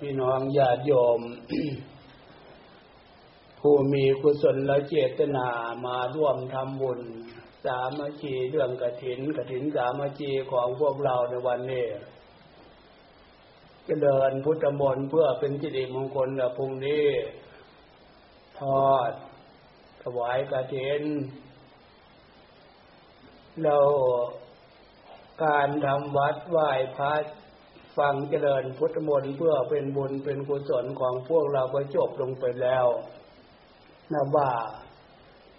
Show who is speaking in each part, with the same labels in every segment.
Speaker 1: พี่น้องญาติโยม ผู้มีกุศลและเจตนามาร่วมทำบุญ สามัคคีเรื่องกระถินกระถินสามัคคีของพวกเราในวันนี้จะเดินพุทธมนต์เพื่อเป็นจิริมงคลกับพรุ่งนี้ ทอด ถวายกระถินเราการทำวัดไหว้พระ ฟังเจริญพุทธมนต์เพื่อเป็นบุญเป็นกุศลของพวกเราก็จบลงไปแล้วนะว่า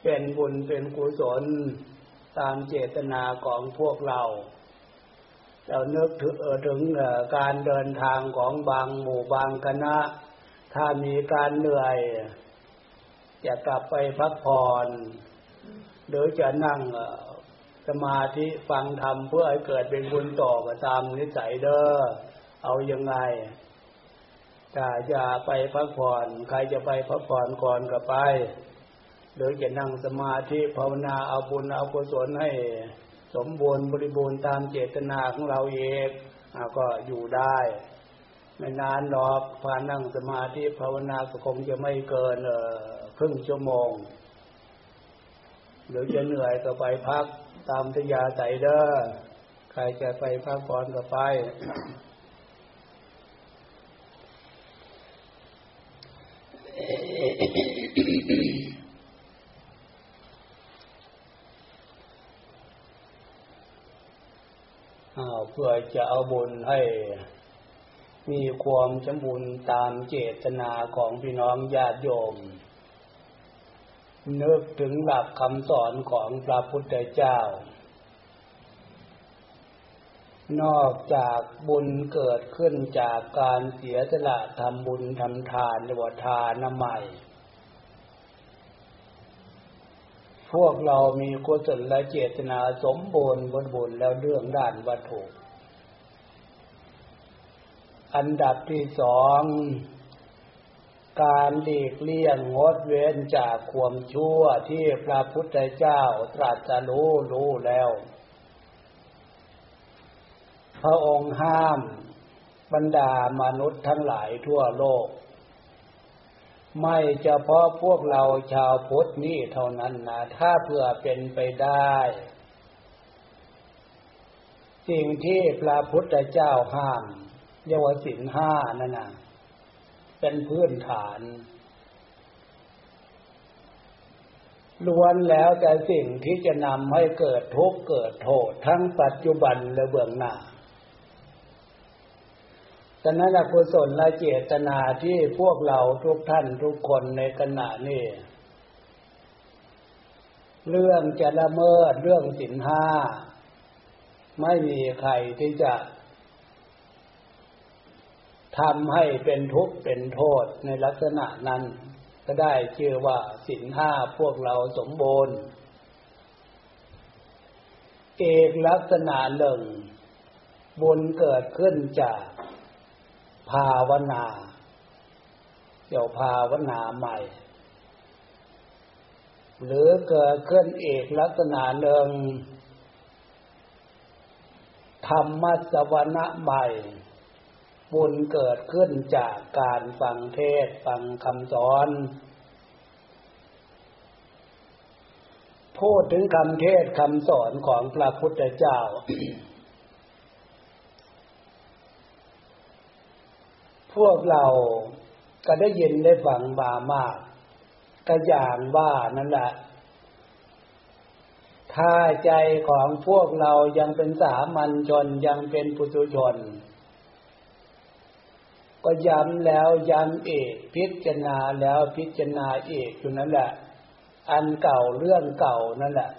Speaker 1: เป็นบุญเป็นกุศลตามเจตนาของพวกเรา เราเนึกถึงถึงการเดินทางของบางหมู่บางคณะ ถ้ามีการเหนื่อย จะกลับไปพักผ่อน หรือจะนั่งสมาธิฟังธรรมเพื่อให้เกิดเป็นบุญต่อก็ตามนิสัยเด้อ เอายังไงถ้าจะไปพักผ่อน ใครจะไปพักผ่อนก่อนก็ไป หรือจะนั่งสมาธิภาวนาเอาบุญเอากุศลให้ สมบูรณ์บริบูรณ์ตามเจตนาของเราเองก็อยู่ได้ ไม่นานหรอกพานั่งสมาธิภาวนาก็คงจะไม่เกินครึ่งชั่วโมง หรือจะเหนื่อยก็ไปพักตามทยาใจเด้อใครจะไปพักผ่อนก็ไปเพื่อจะเอาบุญให้ มีความสมบูรณ์ตามเจตนาของพี่น้องญาติโยม นึกถึงหลักคำสอนของพระพุทธเจ้า นอกจากบุญเกิดขึ้นจากการเสียสละทำบุญทำทานหรือว่าทานใหม่พวกเรามีกุศลและเจตนาสมบูรณ์บนบุญแล้วเรื่องด้านวัตถุ อันดับที่สอง การหลีกเลี่ยงงดเว้นจากความชั่วที่พระพุทธเจ้าตรัสรู้รู้แล้ว พระองค์ห้ามบรรดามนุษย์ทั้งหลายทั่วโลก ไม่เฉพาะพวกเราชาวพุทธนี่เท่านั้นนะถ้าเพื่อเป็นไปได้ สิ่งที่พระพุทธเจ้าห้าม เยาวสินห้านั่นนะเป็นพื้นฐาน ล้วนแล้วแต่สิ่งที่จะนำให้เกิดทุกข์เกิดโทษทั้งปัจจุบันและเบื้องหน้าฉะนั้นกุศลและเจตนาที่พวกเราทุกท่านทุกคนในขณะนี้ เรื่องจะละเมิดเรื่องสินห้า ไม่มีใครที่จะ ทำให้เป็นทุกข์เป็นโทษในลักษณะนั้น ก็ได้ชื่อว่าสินห้าพวกเราสมบูรณ์ เอกลักษณะหนึ่งบุญเกิดขึ้นจากภาวนาเดี๋ยวภาวนาใหม่ หรือเกิดขึ้นเอกลักษณะหนึ่งธรรมสวนะใหม่ บุญเกิดขึ้นจากการฟังเทศฟังคำสอน พูดถึงคำเทศคำสอนของพระพุทธเจ้า พวกเราก็ได้ยินได้ฟังบามากก็อย่างว่านั่นแหละถ้าใจของพวกเรายังเป็นสามัญชนยังเป็นปุถุชน ก็ย้ำแล้วย้ำเอกพิจารณาแล้วพิจารณาเอกอยู่นั่นแหละ อันเก่าเรื่องเก่านั่นแหละ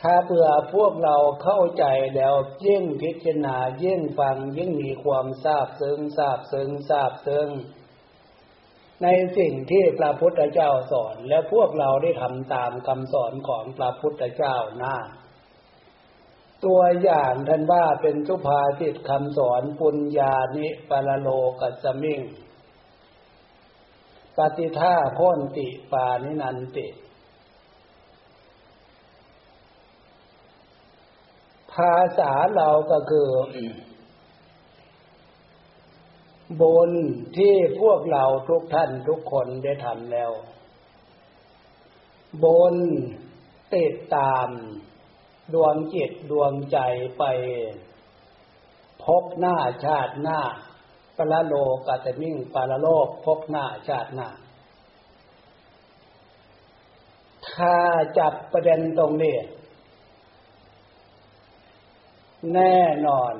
Speaker 1: ถ้าเผื่อพวกเราเข้าใจแล้วยิ่งพิจารณายิ่งฟังยิ่งมีความทราบซึ้งทราบซึ้งทราบซึ้งในสิ่งที่พระพุทธเจ้าสอนแล้วพวกเราได้ทำตามคำสอนของพระพุทธเจ้านะ ตัวอย่างท่านว่าเป็นสุภาษิตคำสอนปุญญานิปรโลกัสมิงปฏิท่าพ้นติปานินันติ ภาษาเราก็คือบุญที่พวกเราทุกท่านทุกคนได้ทำแล้วบุญติดตาม ดวงจิตดวงใจไป พบหน้าชาติหน้าปละโลกาตมิ่งปละโลกพบหน้าชาติหน้า ถ้าจับประเด็นตรงนี้ แน่นอน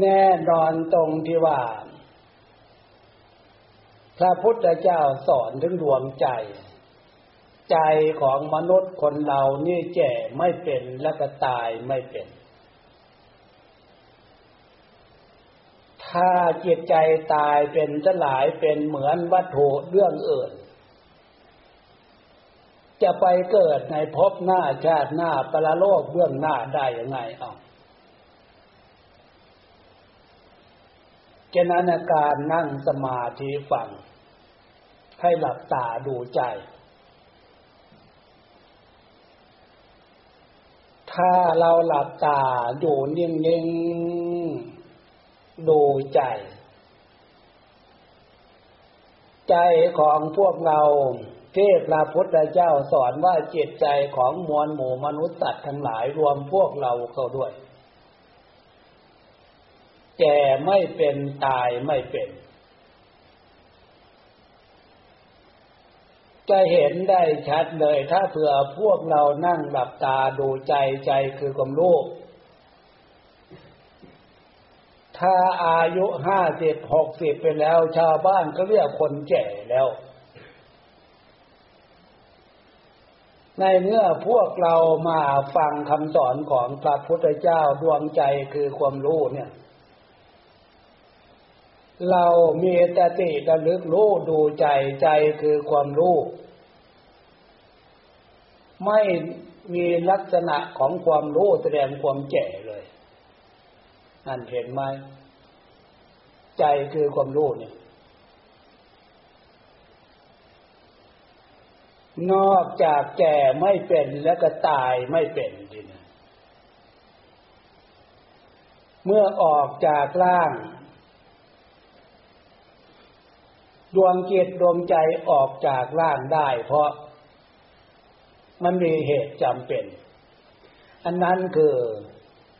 Speaker 1: แน่นอนตรงที่ว่าพระพุทธเจ้าสอนถึงดวงใจ ใจของมนุษย์คนเรานี่แก่ไม่เป็นและก็ตายไม่เป็น ถ้าจิตใจตายเป็นสลายเป็นเหมือนวัตถุเรื่องอื่น จะไปเกิดในภพหน้าชาติหน้าปรโลกเบื้องหน้าได้ยังไงเอาเจนั้นการนั่งสมาธิฟังให้หลับตาดูใจ ถ้าเราหลับตาอยู่นิ่งๆดูใจ ใจของพวกเราที่พระพุทธเจ้าสอนว่าจิตใจของมวลหมู่มนุษย์สัตว์ทั้งหลายรวมพวกเราเข้าด้วย แก่ไม่เป็นตายไม่เป็น จะเห็นได้ชัดเลย ถ้าเผื่อพวกเรานั่งหลับตาดูใจใจคือความรู้ถ้าอายุห้าสิบหกสิบไปแล้ว ชาวบ้านก็เรียกคนแก่แล้ว ในเมื่อพวกเรามาฟังคำสอนของพระพุทธเจ้าดวงใจคือความรู้เนี่ย เรามีตติระลึกรู้ดูใจใจคือความรู้ ไม่มีลักษณะของความรู้แสดงความแก่เลยนั่นเห็นไหมใจคือความรู้เนี่ย นอกจากแก่ไม่เป็นแล้วก็ตายไม่เป็นทีนี้เมื่อออกจากร่าง ดวงจิตดวงใจออกจากร่างได้ เพราะมันมีเหตุจำเป็น อันนั้นคือ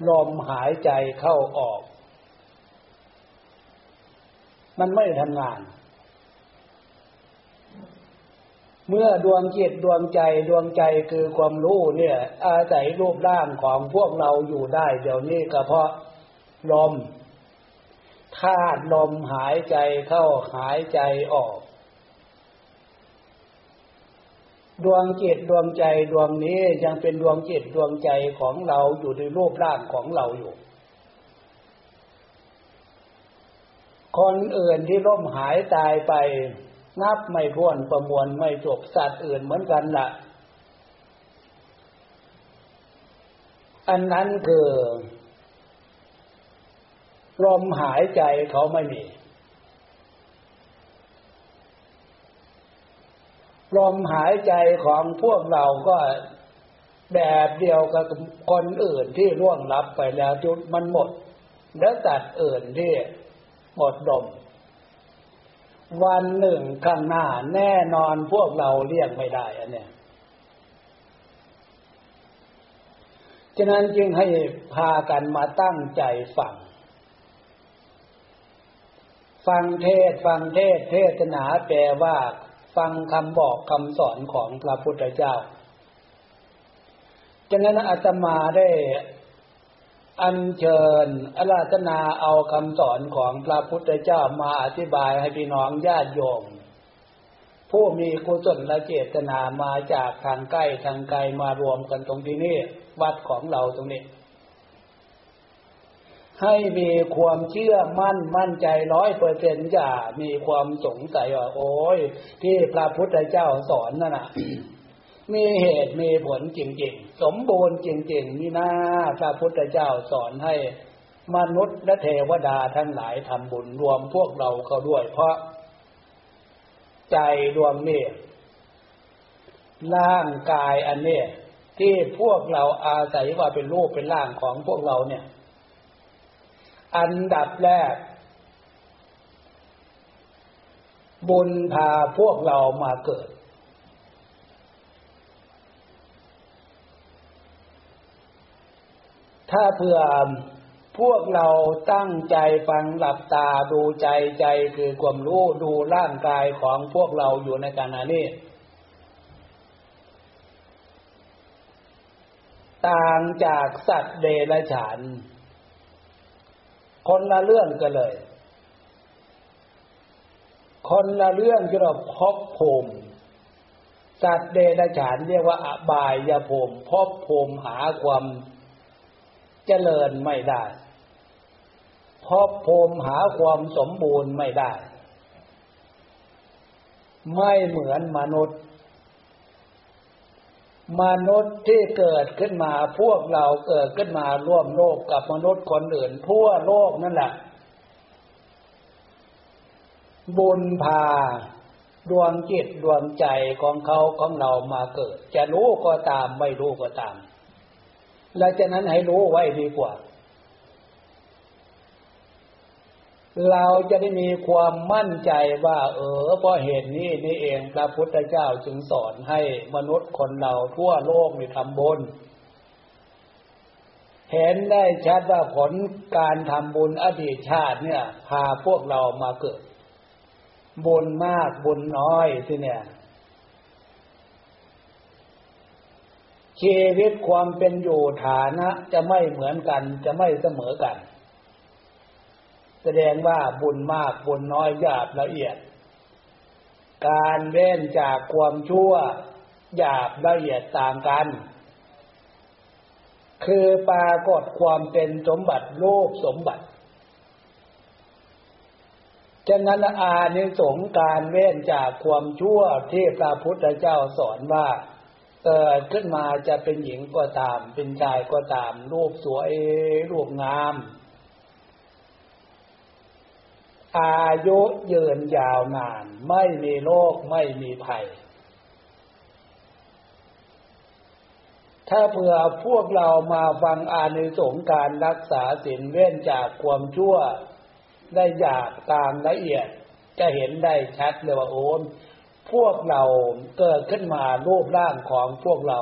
Speaker 1: ลมหายใจเข้าออก มันไม่ทำงาน เมื่อดวงจิตดวงใจดวงใจคือความรู้เนี่ย อาศัยรูปร่างของพวกเราอยู่ได้ เดี๋ยวนี้ก็เพราะลม ธาตุลมหายใจเข้าหายใจออก ดวงจิตดวงใจดวงนี้ยังเป็นดวงจิตดวงใจของเราอยู่ในรูปร่างของเราอยู่ คนอื่นที่ล่มหายตายไป นับไม่พ้วนประมวลไม่จบสัตว์อื่นเหมือนกันละ่ะ อันนั้นคือ ลมหายใจเขาไม่มีลมหายใจของพวกเราก็แบบเดียวกับคนอื่นที่ร่วงลับไปแล้วจุดมันหมด แล้วตัดอื่นที่หมดลมวันหนึ่งข้างหน้าแน่นอนพวกเราเรียกไม่ได้อันเนี้ยฉะนั้นจึงให้พากันมาตั้งใจฟัง ฟังเทศฟังเทศเทศนาแปลว่า ฟังคำบอกคำสอนของพระพุทธเจ้าฉะนั้นอาตมาได้อัญเชิญอาราธนาเอาคำสอนของพระพุทธเจ้ามาอธิบายให้พี่น้องญาติโยม ผู้มีกุศลและเจตนามาจากทางใกล้ทางไกลมารวมกันตรงที่นี้วัดของเราตรงนี้ ให้มีความเชื่อมั่นมั่นใจร้อยเปอร์เซ็นต์อย่ามีความสงสัยว่าโอ้ยที่พระพุทธเจ้าสอนนั่นน่ะมีเหตุมีผลจริงๆ สมบูรณ์จริงๆนี่นาพระพุทธเจ้าสอนให้มนุษย์และเทวดาทั้งหลายทำบุญรวมพวกเราเขาด้วย เพราะ ใจดวงนี้ร่างกายอันนี้ที่พวกเราอาศัยว่าเป็นรูปเป็นร่างของพวกเราเนี่ย อันดับแรก บุญพาพวกเรามาเกิด ถ้าเพื่อพวกเราตั้งใจฟังหลับตาดูใจใจคือความรู้ดูร่างกายของพวกเราอยู่ในขณะนี้ต่างจากสัตว์เดรัจฉาน คนละเรื่องกันเลย คนละเรื่องที่เราพบภูมิสัตว์เดรัจฉานเรียกว่าอบายยภูมิพบภูมิหาความเจริญไม่ได้พบภูมิหาความสมบูรณ์ไม่ได้ ไม่เหมือนมนุษย์ มนุษย์ที่เกิดขึ้นมาพวกเราเกิดขึ้นมาร่วมโลกกับมนุษย์คนอื่น ทั่วโลกนั่นแหละ บุญพาดวงจิตดวงใจของเขาของเรามาเกิด จะรู้ก็ตามไม่รู้ก็ตาม และฉะนั้นให้รู้ไว้ดีกว่า เราจะได้มีความมั่นใจว่า เออเพราะเหตุนี้นี่เองพระพุทธเจ้าจึงสอนให้มนุษย์คนเราทั่วโลกมีทำบุญเห็นได้ชัดว่าผลการทำบุญอดีตชาติเนี่ย พาพวกเรามาเกิด บุญมากบุญน้อยที่เนี่ยชีวิตความเป็นอยู่ฐานะจะไม่เหมือนกันจะไม่เสมอกัน แสดงว่าบุญมากบุญน้อยหยาบละเอียด การเว้นจากความชั่วหยาบละเอียดต่างกัน คือปรากฏความเป็นสมบัติโลกสมบัติฉะนั้นอานิสงส์การเว้นจากความชั่วที่พระพุทธเจ้าสอนว่าเกิดขึ้นมาจะเป็นหญิงก็ตาม เป็นชายก็ตาม รูปสวยรูปงาม อายุยืนยาวนาน ไม่มีโรคไม่มีภัย ถ้าเผื่อพวกเรามาฟังอานิสงส์การรักษาศีลเว้นจากความชั่ว ได้อยากตามละเอียด จะเห็นได้ชัดเลยว่าโอนพวกเราเกิดขึ้นมารูปร่างของพวกเรา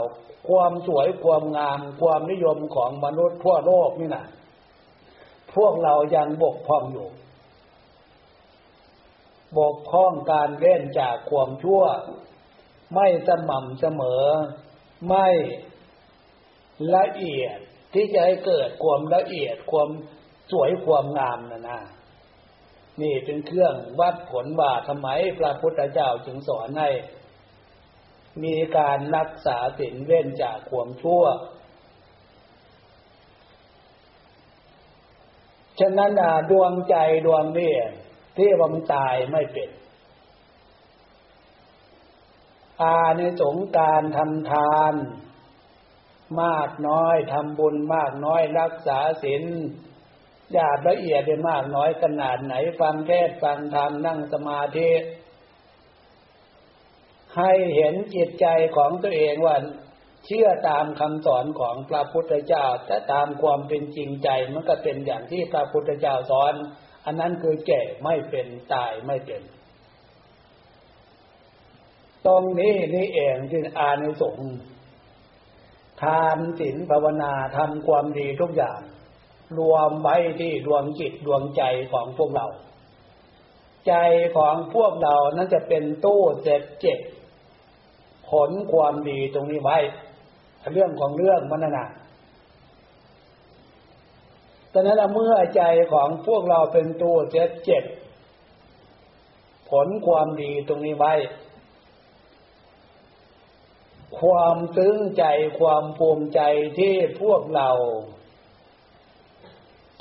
Speaker 1: ความสวยความงาม ความนิยมของมนุษย์ทั่วโลกนี่นะพวกเรายังบกพร่องอยู่ บกพร่องการเล่นจากความชั่ว ไม่สม่ำเสมอ ไม่ละเอียดที่จะให้เกิดความละเอียดความสวยความงามนะนะนี่เป็นเครื่องวัดผลว่าทำไมพระพุทธเจ้าจึงสอนให้มีการรักษาศีลเว้นจากความชั่ว ฉะนั้นดวงใจดวงนี้ ที่ว่ามันตายไม่เป็นอาในสงการทำทาน มากน้อยทำบุญมากน้อยรักษาศีลญาติละเอียดได้มากน้อยขนาดไหนฟังเทศฟังธรรมนั่งสมาธิให้เห็นจิตใจของตัวเองว่าเชื่อตามคำสอนของพระพุทธเจ้าแต่ตามความเป็นจริงใจมันก็เป็นอย่างที่พระพุทธเจ้าสอน อันนั้นคือแก่ไม่เป็นตายไม่เป็น ตรงนี้นี่เองที่อานิสงส์ทานศีลภาวนาทำความดีทุกอย่าง รวมไว้ที่ดวงจิตดวงใจของพวกเรา ใจของพวกเรานั้นจะเป็นตู้เจ็ดเจ็ดผลความดีตรงนี้ไว้ เรื่องของเรื่องมันนะ ตอนนั้นเมื่อใจของพวกเราเป็นตัวเจ็บเจ็บ ผลความดีตรงนี้ไว้ ความซึ้งใจความภูมิใจที่พวกเรา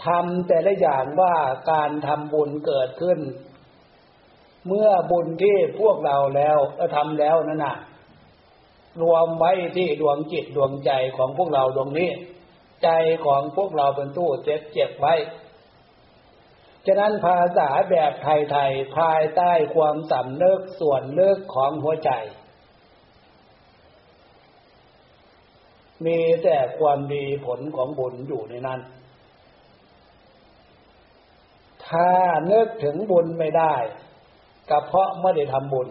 Speaker 1: ทำแต่ละอย่างว่าการทำบุญเกิดขึ้น เมื่อบุญที่พวกเราแล้วทำแล้วนั่นน่ะ รวมไว้ที่ดวงจิตดวงใจของพวกเราดวงนี้ ใจของพวกเราเป็นตู้เจ็บเจ็บไว้ ฉะนั้นภาษาแบบไทยๆภายใต้ความสำนึกส่วนเลิกของหัวใจ มีแต่ความดีผลของบุญอยู่ในนั้น ถ้าเนึกถึงบุญไม่ได้ก็เพราะไม่ได้ทำบุญ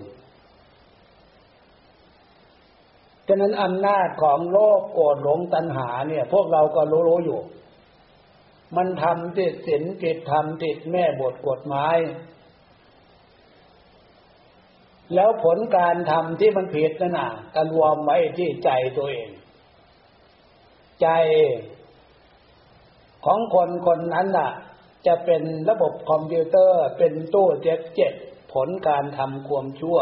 Speaker 1: ฉะนั้นอำนาจของโลภโกรธหลงตัณหาเนี่ย พวกเราก็รู้ๆอยู่ มันทำติดศีลติดธรรมติดแม่บทกฎหมาย แล้วผลการทำที่มันผิดนั่นน่ะกันรวมไว้ที่ใจตัวเอง ใจของคนคนนั้นน่ะ จะเป็นระบบคอมพิวเตอร์เป็นตู้เจ็ดเจ็ดผลการทำความชั่ว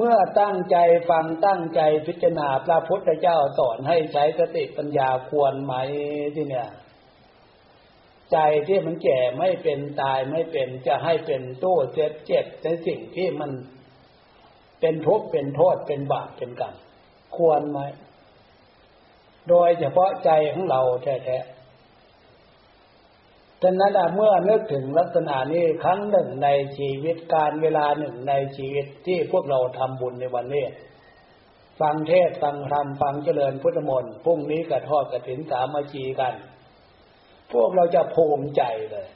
Speaker 1: เมื่อตั้งใจฟังตั้งใจพิจารณาพระพุทธเจ้าสอนให้ใช้สติปัญญาควรไหมที่เนี่ย ใจที่มันแก่ไม่เป็นตายไม่เป็นจะให้เป็นตู้เจ็บเจ็บในสิ่งที่มันเป็นทุกข์เป็นโทษเป็นบาปเป็นกรรมควรไหม โดยเฉพาะใจของเราแท้ๆ ฉะนั้นเมื่อนึกถึงลักษณะนี้ครั้งหนึ่งในชีวิตการเวลาหนึ่งในชีวิตที่พวกเราทำบุญในวันนี้ ฟังเทศฟังธรรมฟังเจริญพุทธมนต์พรุ่งนี้กระทอดกระถินสามัคคีกัน พวกเราจะภูมิใจเลย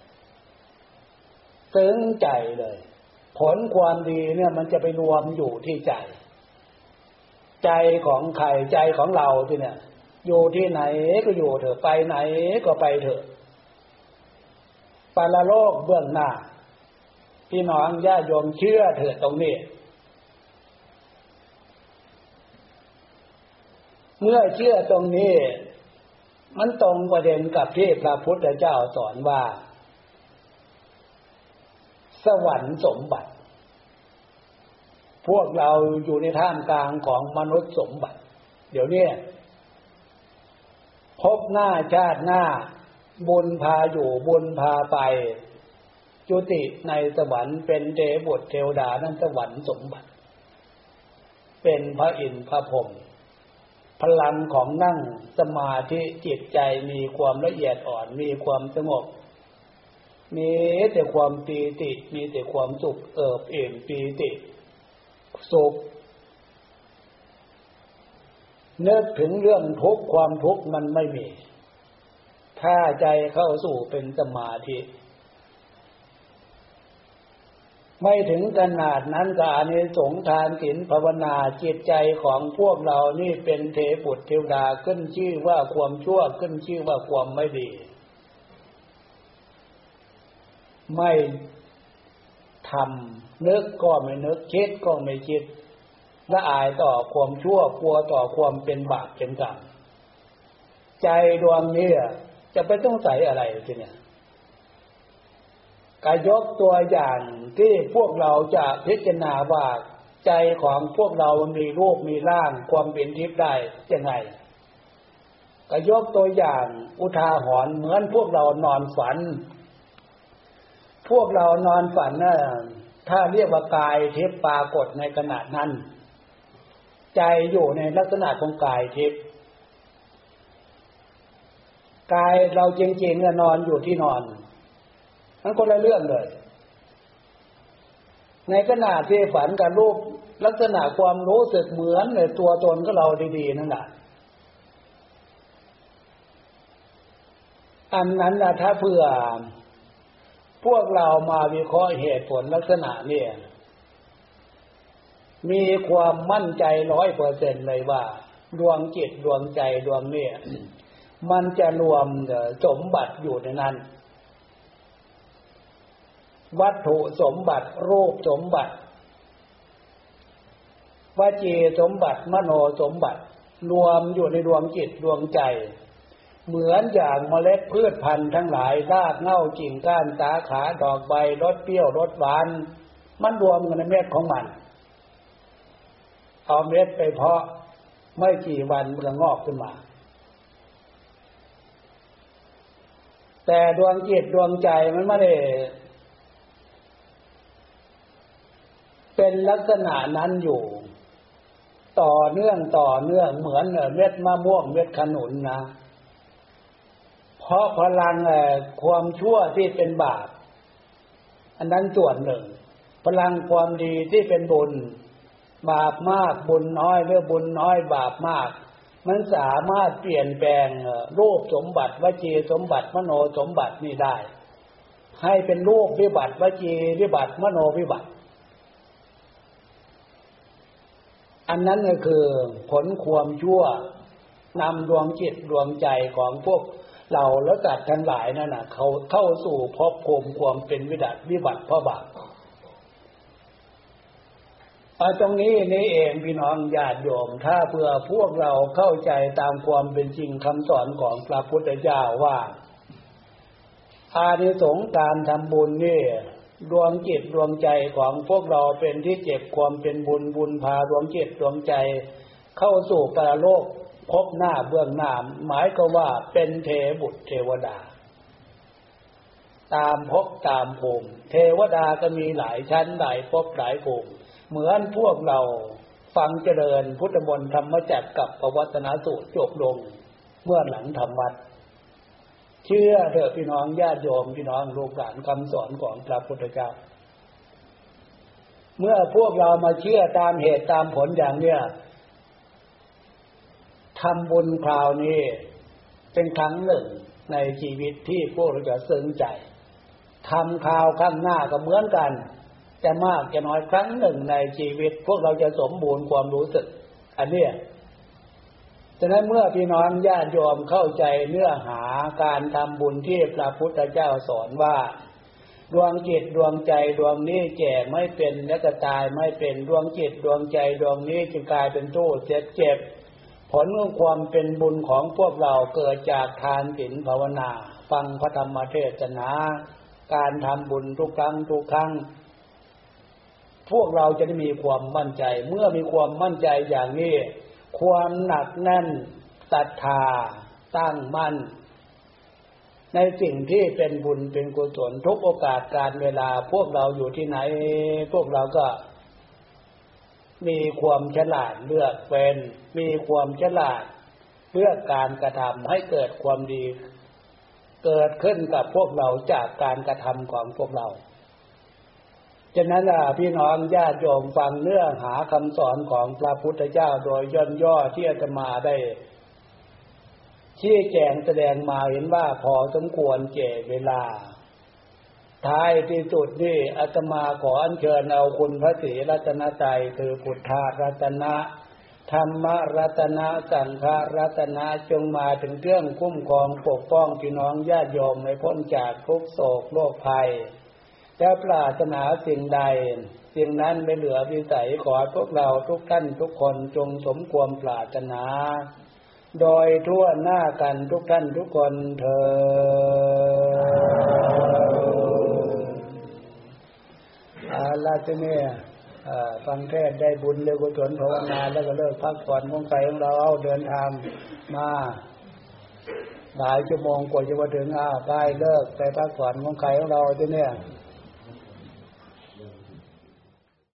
Speaker 1: ซึ้งใจเลย ผลความดีเนี่ยมันจะไปรวมอยู่ที่ใจ ใจของใครใจของเราที่เนี่ย อยู่ที่ไหนก็อยู่เถอะไปไหนก็ไปเถอะ ปาลโลกเบื้องหน้า พี่น้องญาโยมเชื่อเถอะตรงนี้ เมื่อเชื่อตรงนี้ มันตรงประเด็นกับที่พระพุทธเจ้าสอนว่า สวรรค์สมบัติ พวกเราอยู่ในท่ามกลางของมนุษย์สมบัติ เดี๋ยวนี้พบหน้าชาติหน้า บุญพาอยู่บุญพาไป จุติในสวรรค์เป็นเดบุตรเทวดานั่นสวรรค์สมบัติ เป็นพระอินทร์พระพรหมพลังของนั่งสมาธิจิตใจมีความละเอียดอ่อนมีความสงบ มีแต่ความปีติ มีแต่ความสุขเอิบเอิ่มปีติสุขนึกถึงเรื่องทุกข์ความทุกข์มันไม่มี ถ้าใจเข้าสู่เป็นสมาธิ ไม่ถึงขนาดนั้นก็อานิสงทานศีลภาวนาจิตใจของพวกเรานี่เป็นเทปุตเทวดาขึ้นชื่อว่าความชั่วขึ้นชื่อว่าความไม่ดี ไม่ทำนึกก็ไม่นึกคิดก็ไม่คิดละอายต่อความชั่วกลัวต่อความเป็นบาปเป็นกรรมใจดวงนี้ จะไปต้องใส่อะไรทีเนี่ยก็ยกตัวอย่างที่พวกเราจะพิจารณาว่าใจของพวกเรามีรูปมีร่างความเป็นทิพย์ได้ยังไงก็ยกตัวอย่างอุทาหรณ์เหมือนพวกเรานอนฝัน พวกเรานอนฝันนะ่ะถ้าเรียกว่ากายทิพย์ปรากฏในขณะนั้น ใจอยู่ในลักษณะของกายทิพย์ กายเราจริงๆนอนอยู่ที่นอนมันคนละเรื่องเลย ในขณะที่ฝันกับรูปลักษณะความรู้สึกเหมือนในตัวตนก็เราดีๆนั่นแหละอันนั้นนะถ้าเพื่อ พวกเรามาวิเคราะห์เหตุผลลักษณะเนี่ย มีความมั่นใจร้อยเปอร์เซ็นเลยว่า ดวงจิตดวงใจดวงเนี่ย มันจะรวมสมบัติอยู่ในนั้น วัตถุสมบัติรูปสมบัติวจีสมบัติมโนสมบัติ รวมอยู่ในดวงจิตดวงใจ เหมือนอย่างเมล็ดพืชพันธุ์ทั้งหลายรากเง่ากิ่งก้านสาขาดอกใบรสเปรี้ยวรสหวาน มันรวมกันในเม็ดของมัน เอาเม็ดไปเพาะไม่กี่วันมันก็งอกขึ้นมา แต่ดวงจิตดวงใจมันไม่ได้เป็นลักษณะนั้นอยู่ ต่อเนื่องต่อเนื่องเหมือนเม็ดมะม่วงเม็ดขนุนนะ เพราะพลังความชั่วที่เป็นบาปอันนั้นส่วนหนึ่ง พลังความดีที่เป็นบุญ บาปมากบุญน้อยหรือบุญน้อยบาปมาก มันสามารถเปลี่ยนแปลงรูปสมบัติวจีสมบัติมโนสมบัตินี่ได้ ให้เป็นรูปวิบัติวจีวิบัติมโนวิบัติ อันนั้นก็คือผลความชั่วนำดวงจิตดวงใจของพวกเราและสัตว์ทั้งหลายนั่นนะเขาเข้าสู่ภพภูมิความเป็นวิบัติวิบัติเพราะบาป ตรงนี้นี่เองพี่น้องญาติโยม ถ้าเพื่อพวกเราเข้าใจตามความเป็นจริงคำสอนของพระพุทธเจ้าว่า อานิสงส์การทำบุญนี่ดวงจิตดวงใจของพวกเราเป็นที่เจ็บความเป็นบุญบุญพาดวงจิตดวงใจ เข้าสู่ปรโลกพบหน้าเบื้องหน้าหมายก็ว่าเป็นเทบุตรเทวดา ตามพบตามภูมิเทวดาก็มีหลายชั้นหลายพบหลายภูมิ เหมือนพวกเราฟังเจริญพุทธมนต์ธรรมจักกับปวัตนาสูตรจบลง เมื่อหลังธรรมวัด เชื่อเถอะพี่น้องญาติโยมพี่น้องลูกหลานคำสอนของพระพุทธเจ้า เมื่อพวกเรามาเชื่อตามเหตุตามผลอย่างเนี้ยทำบุญคราวนี้เป็นครั้งหนึ่งในชีวิตที่พวกเราจะซึ้งใจทำข่าวข้างหน้าก็เหมือนกัน จะมากจะน้อยครั้งหนึ่งในชีวิต พวกเราจะสมบูรณ์ความรู้สึก อันเนี้ยฉะนั้นเมื่อพี่น้องญาติโยมเข้าใจเนื้อหาการทำบุญที่พระพุทธเจ้าสอนว่า ดวงจิตดวงใจดวงนี้แก่ไม่เป็นและก็ตายไม่เป็นดวงจิตดวงใจดวงนี้จึงกลายเป็นตู้เจ็บเจ็บผลของความเป็นบุญของพวกเราเกิดจากทานศีลภาวนา ฟังพระธรรมเทศนา การทำบุญทุกครั้งทุกครั้ง พวกเราจะได้มีความมั่นใจ เมื่อมีความมั่นใจอย่างนี้ ความหนักแน่นศรัทธาตั้งมั่น ในสิ่งที่เป็นบุญเป็นกุศลทุกโอกาสการเวลาพวกเราอยู่ที่ไหน พวกเราก็มีความฉลาดเลือกเป็นมีความฉลาดเลือกการกระทำให้เกิดความดี เกิดขึ้นกับพวกเราจากการกระทำของพวกเรา ฉะนั้นพี่น้องญาติโยมฟังเนื้อหาคำสอนของพระพุทธเจ้าโดยย่นย่อที่อาตมาได้ชี้แจงแสดงมาเห็นว่าพอสมควรเจเวลา ท้ายที่สุดนี่อาตมาขออัญเชิญเอาคุณพระศรีรัตนใจคือพุทธารัตนะธรรมรัตนะสังฆรัตนะจงมาถึงเครื่องคุ้มครองปกป้องพี่น้องญาติโยมไม่พ้นจากทุกโศกโรคภัย จะปรารถนาสิ่งใด สิ่งนั้นไม่เหลือวิสัยขอพวกเราทุกท่านทุกคนจงสมความปรารถนา โดยทั่วหน้ากันทุกท่านทุกคนเธอ อาลาทีนี้ฟังเทศได้บุญเร็วกุศลภาวนาแล้วก็เลิกพักผ่อนของใจของเราเอาเดินทางมาหลายชั่วโมงกว่าจะมาถึงอ้าวได้เลิกไปพักผ่อนของใครของเราทีเนี้ย